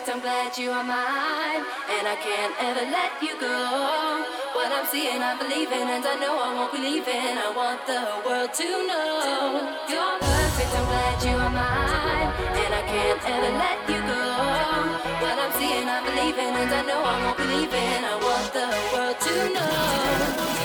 Perfect, I'm glad you are mine. And I can't ever let you go. What I'm seeing, I'm believing, and I know I won't be leaving. I want the world to know. You're perfect, I'm glad you are mine. And I can't ever let you go. What I'm seeing, I'm believing, and I know I won't be leaving. I want the world to know.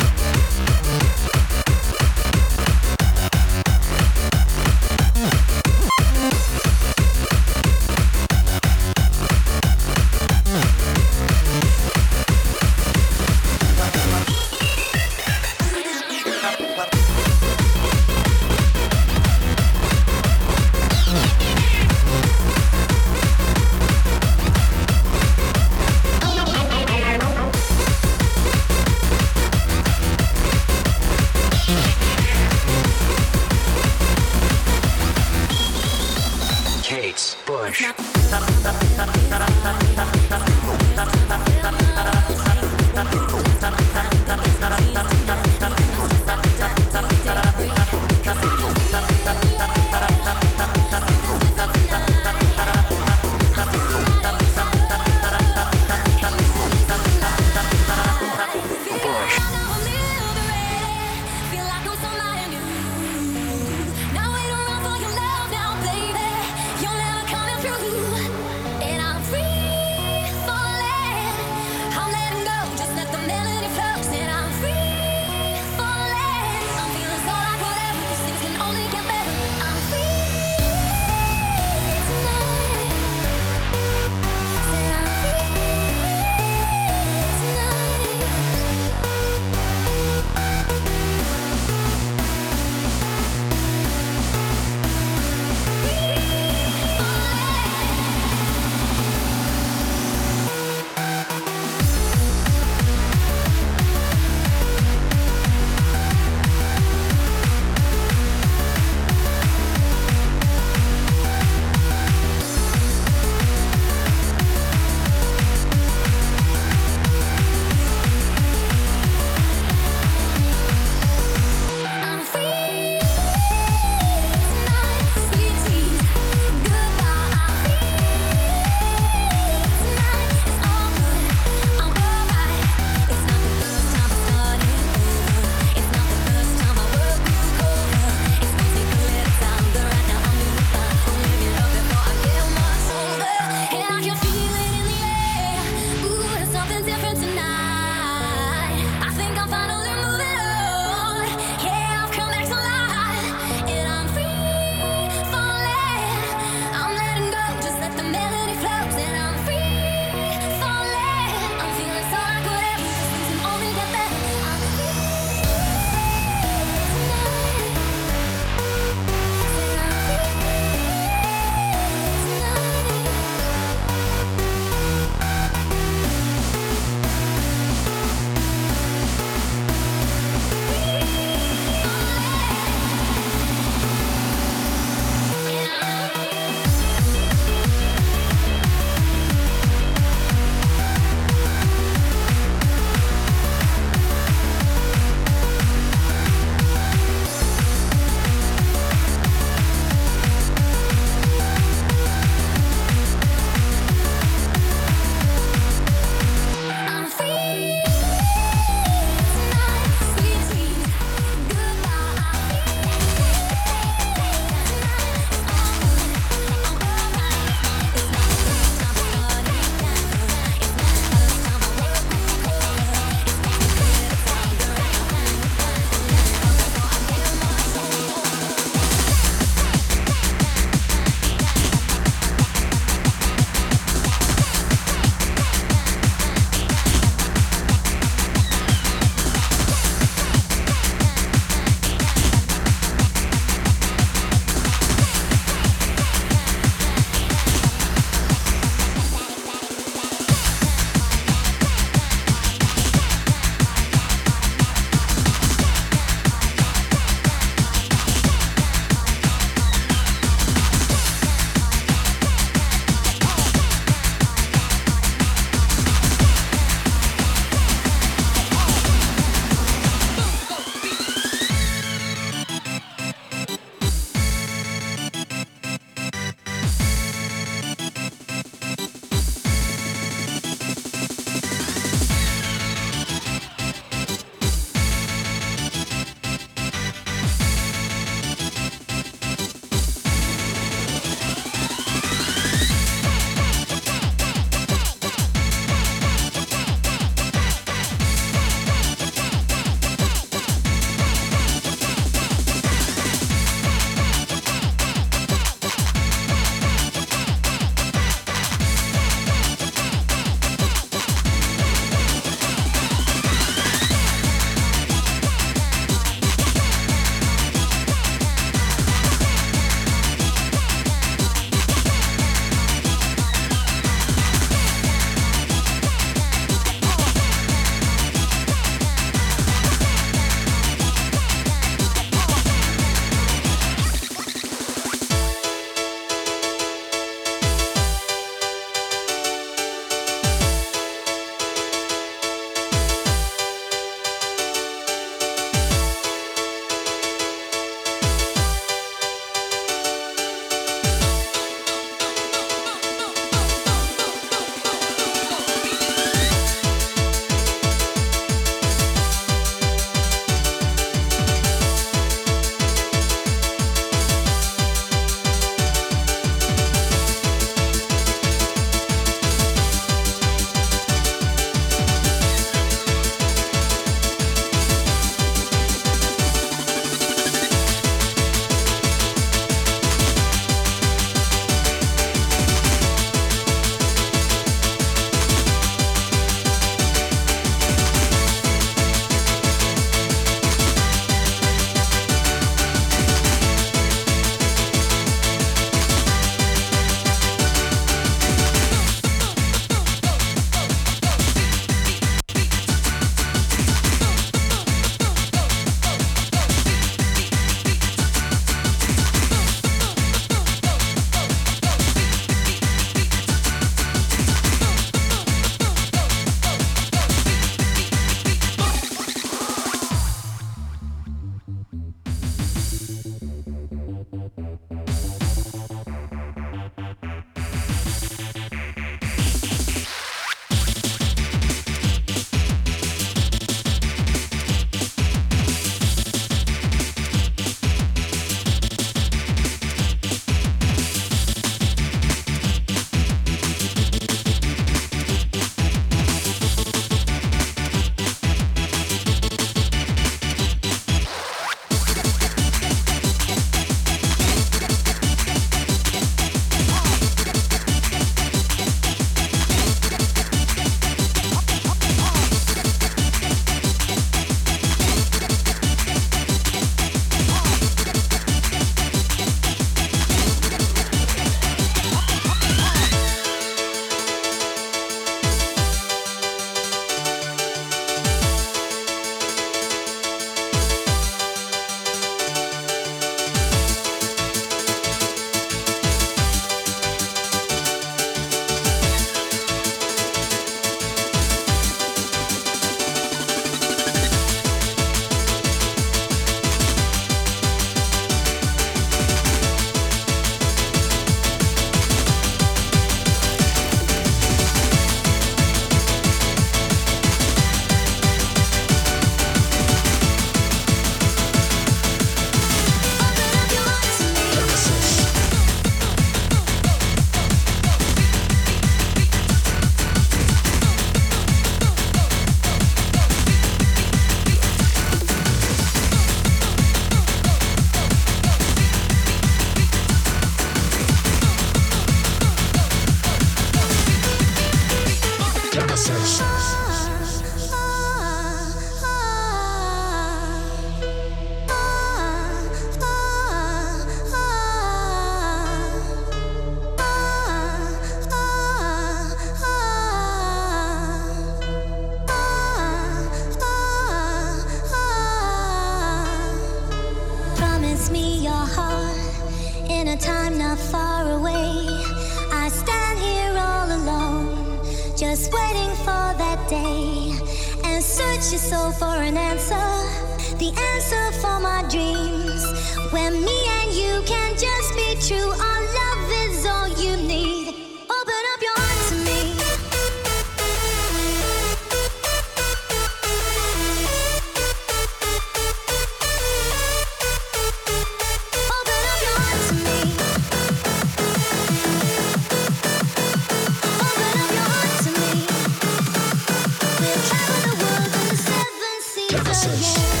Seas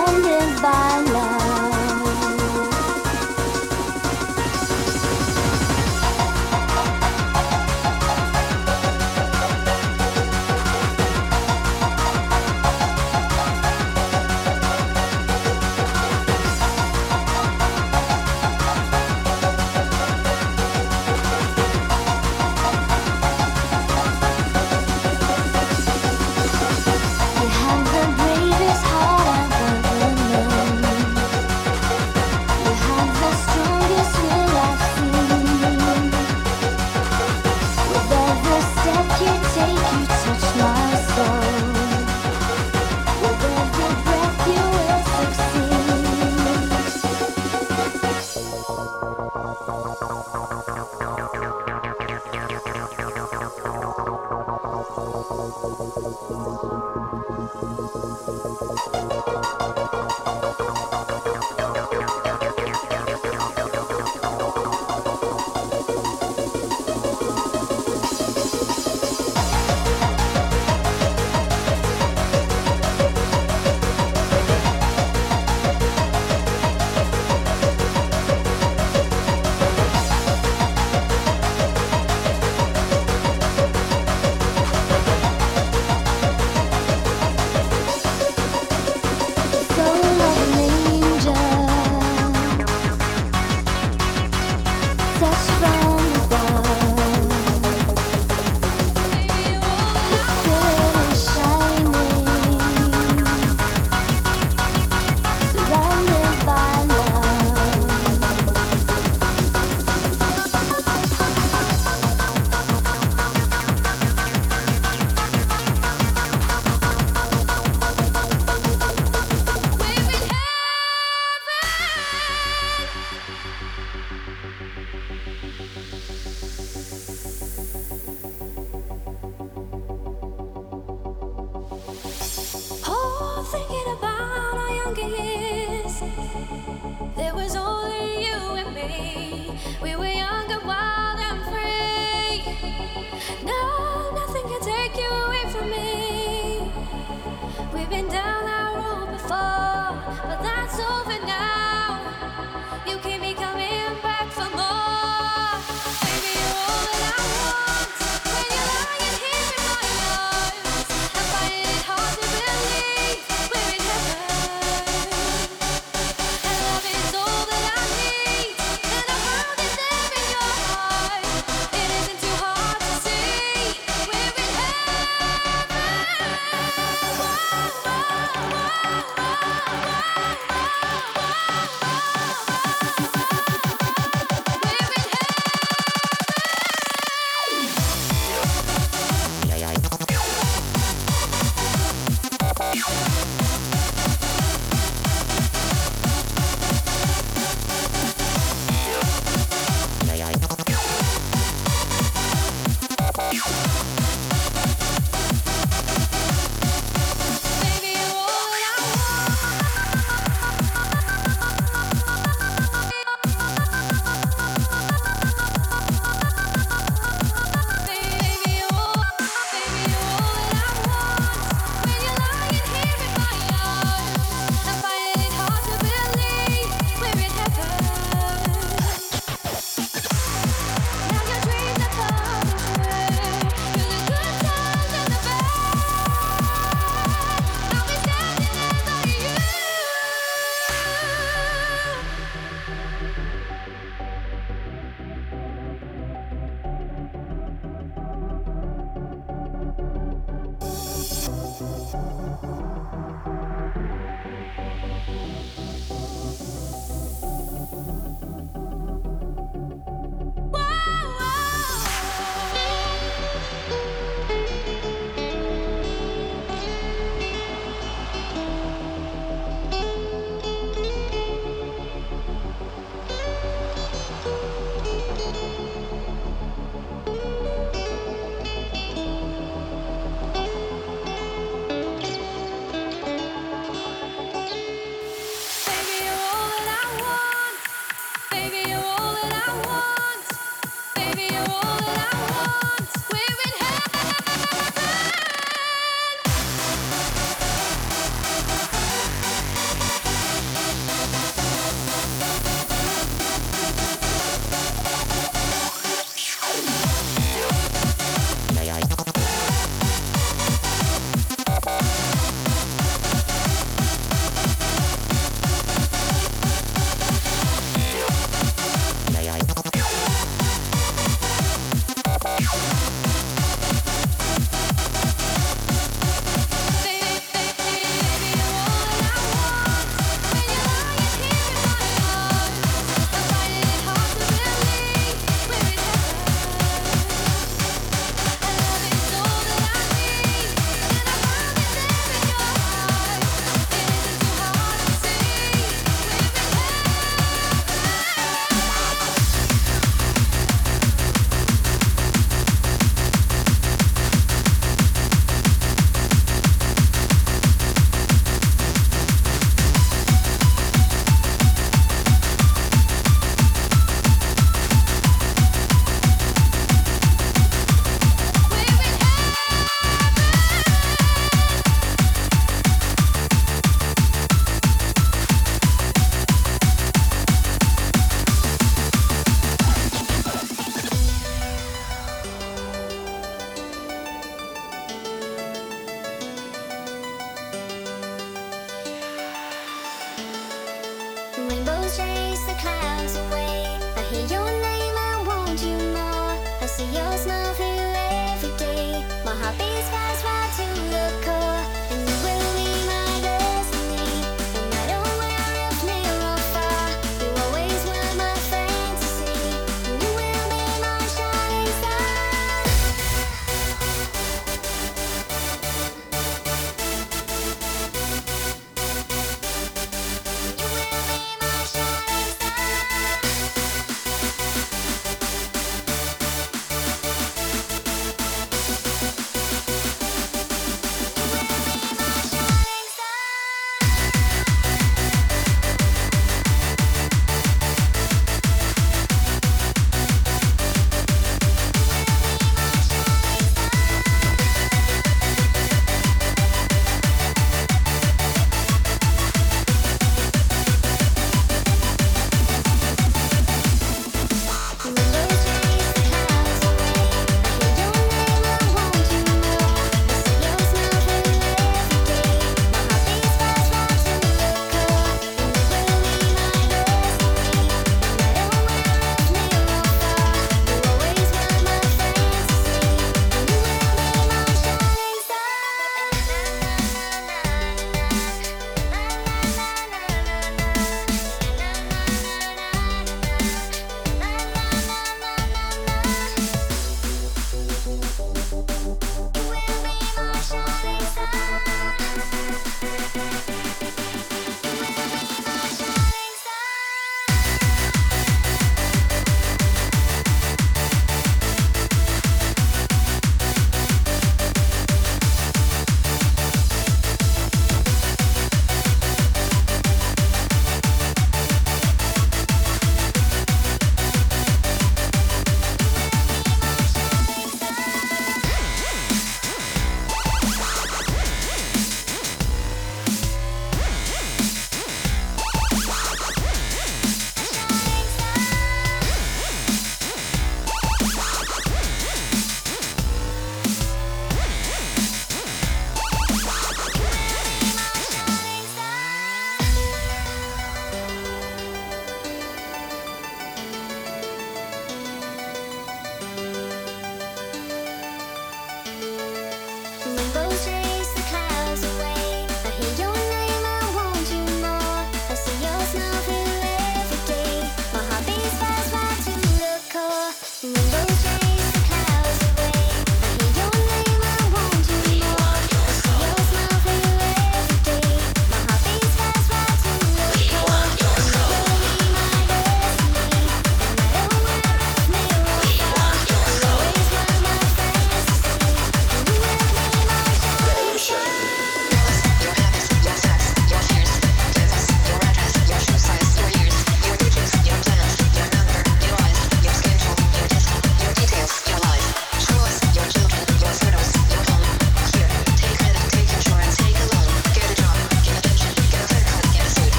surrounded by love.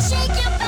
Shake your body.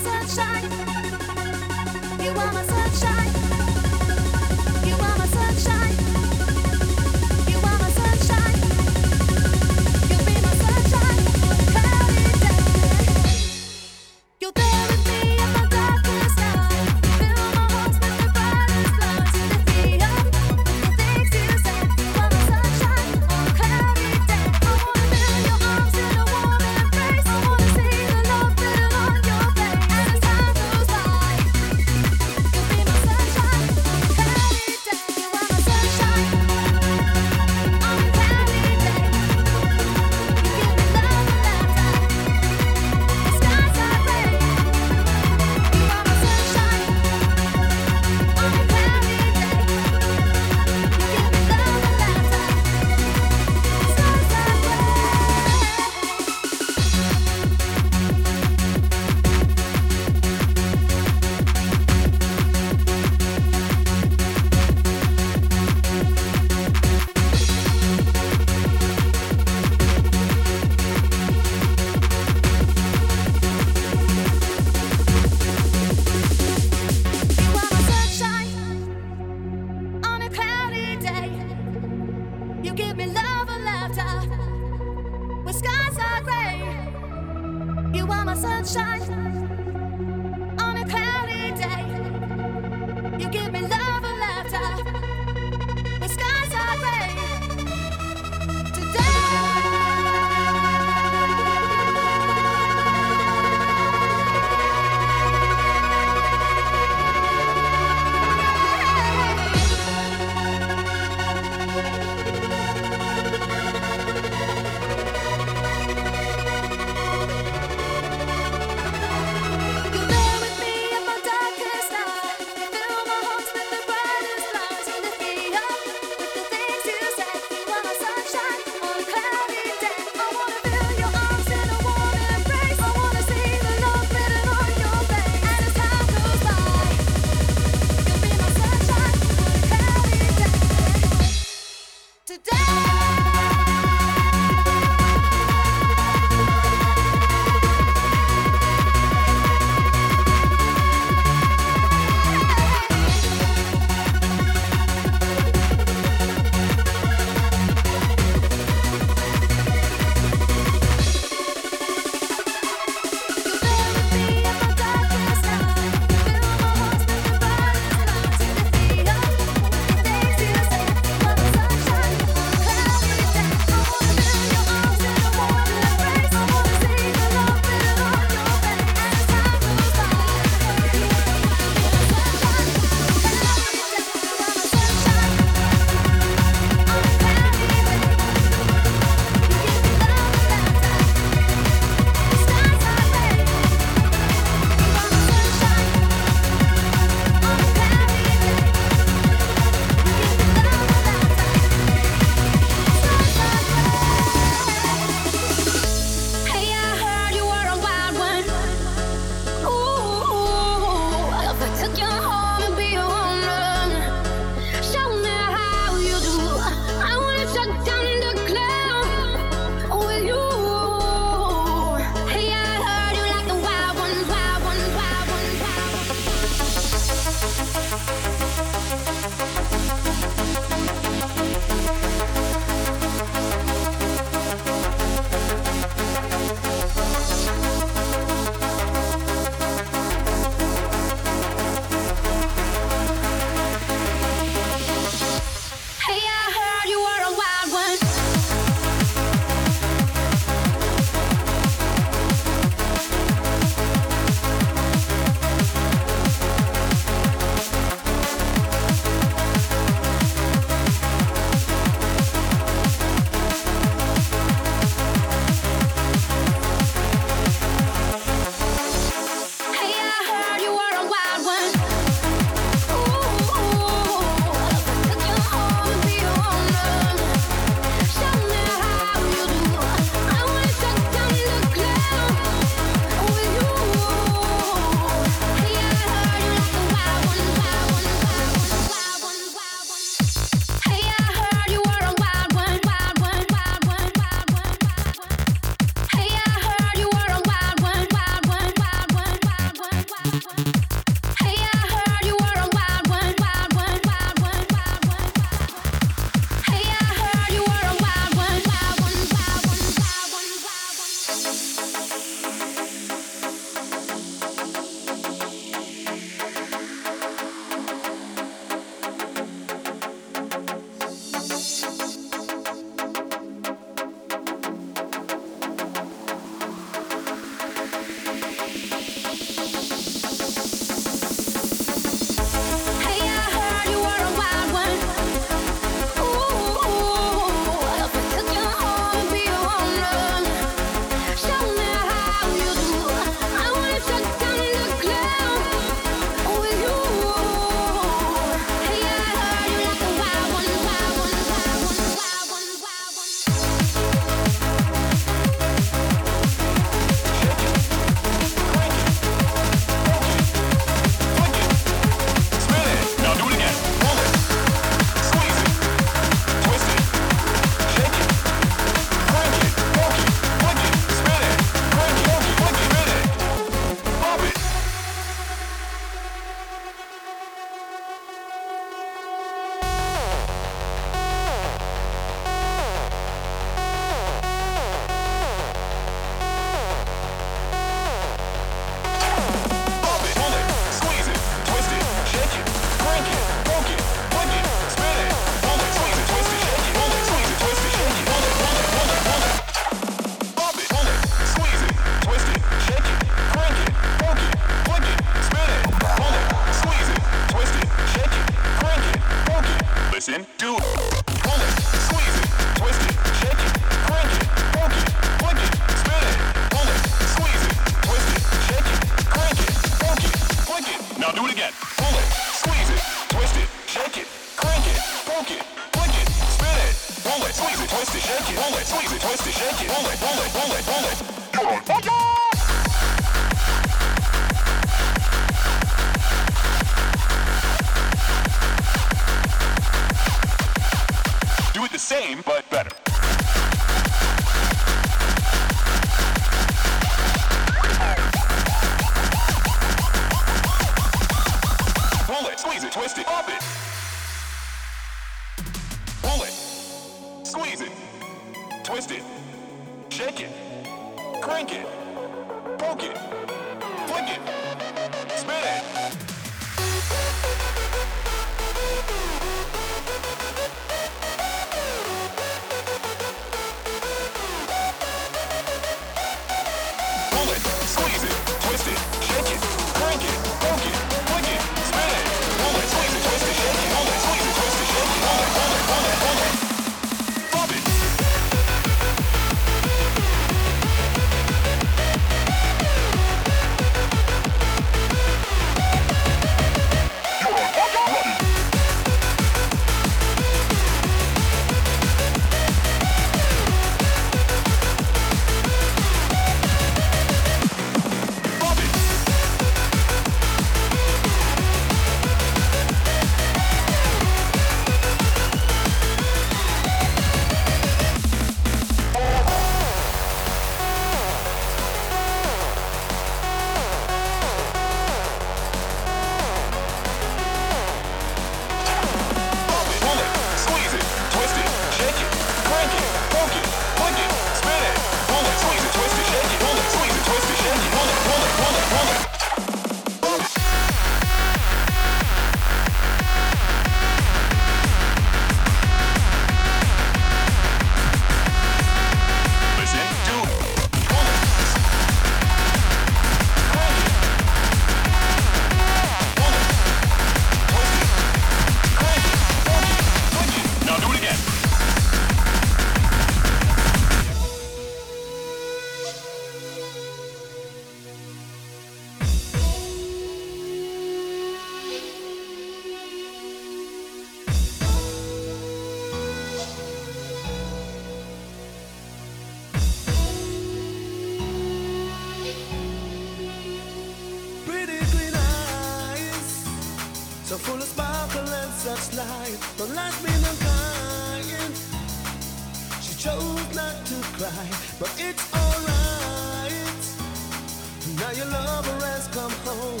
Now your lover has come home.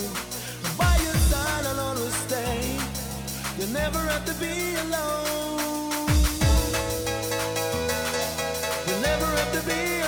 By your side, I'll stay. You never have to be alone. You never have to be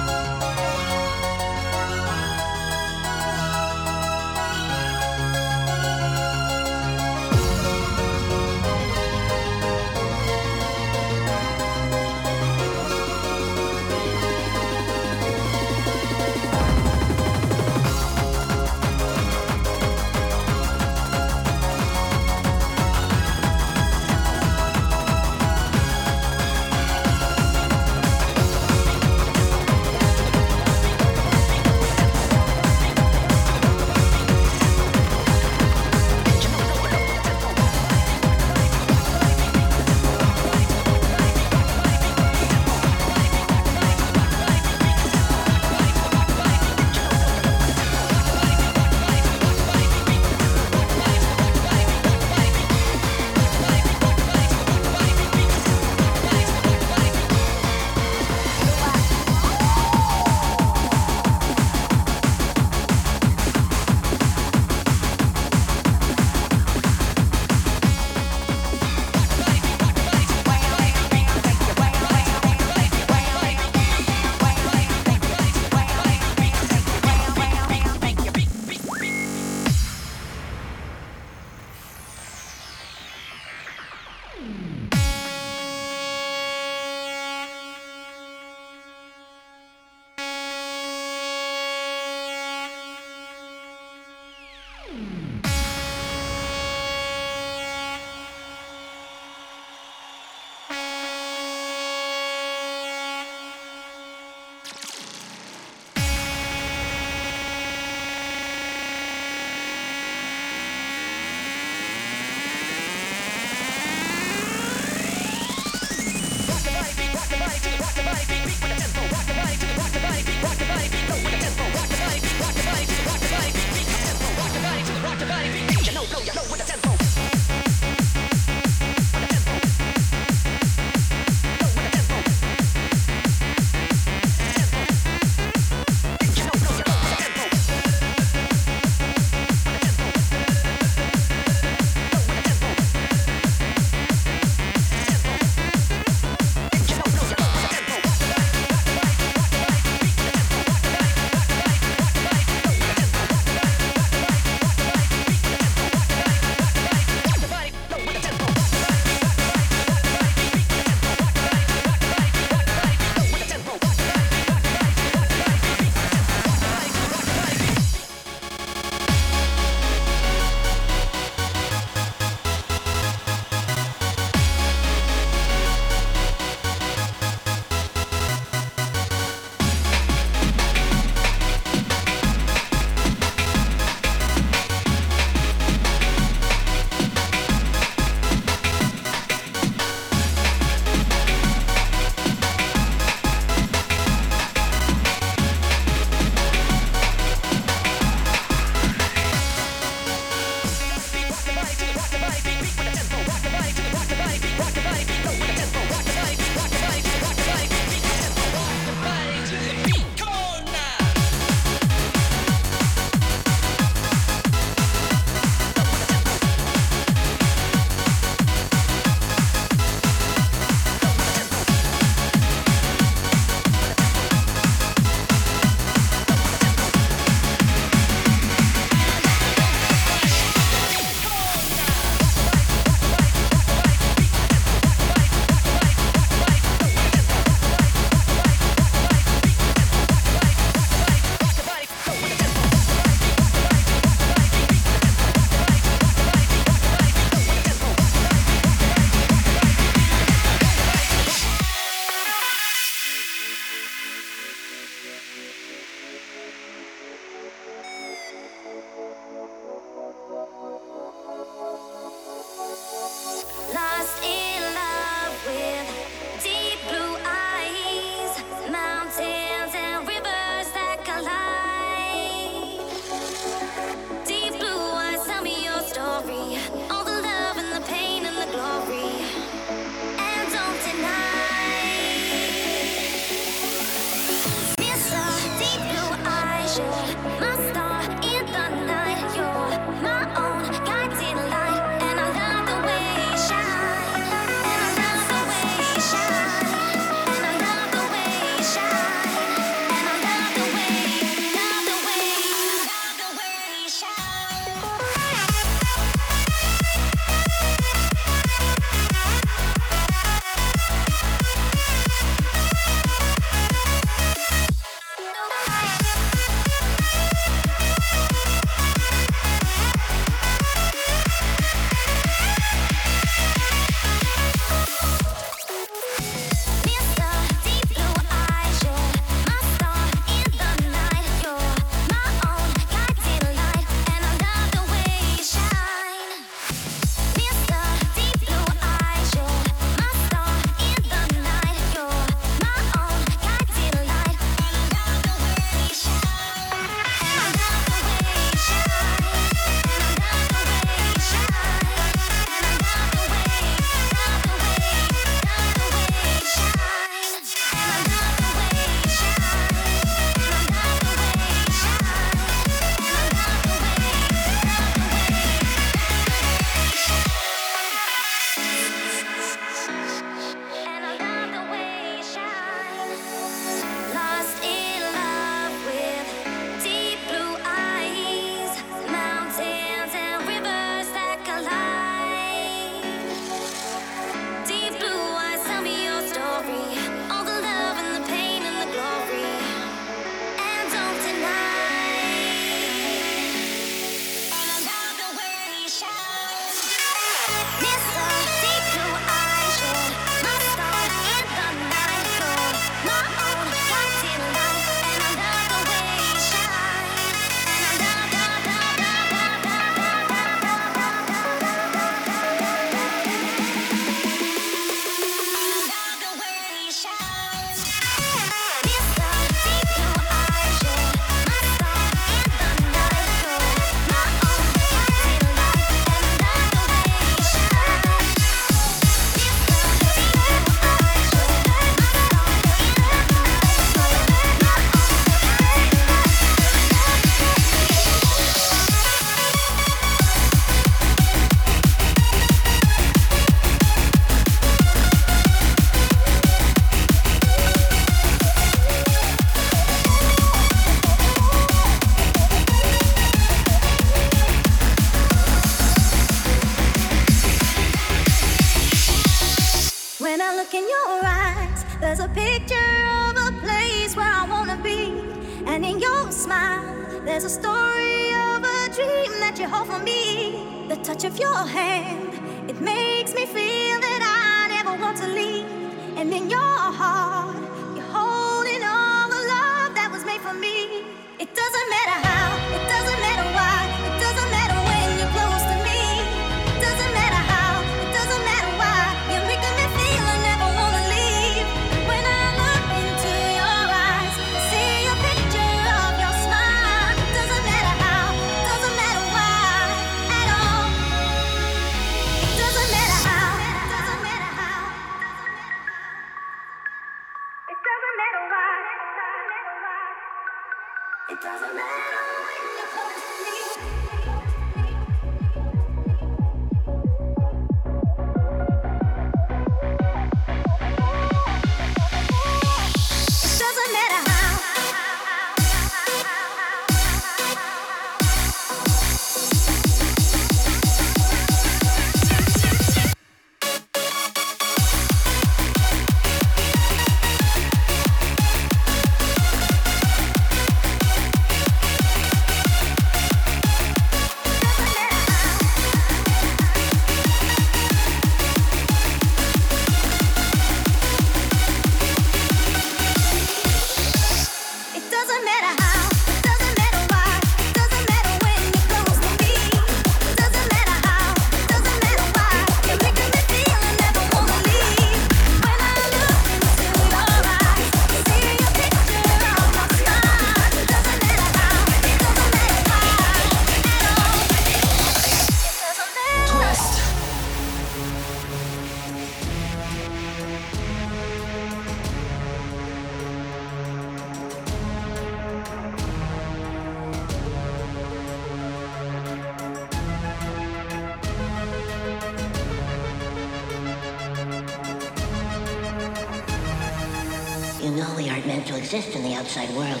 meant to exist in the outside world.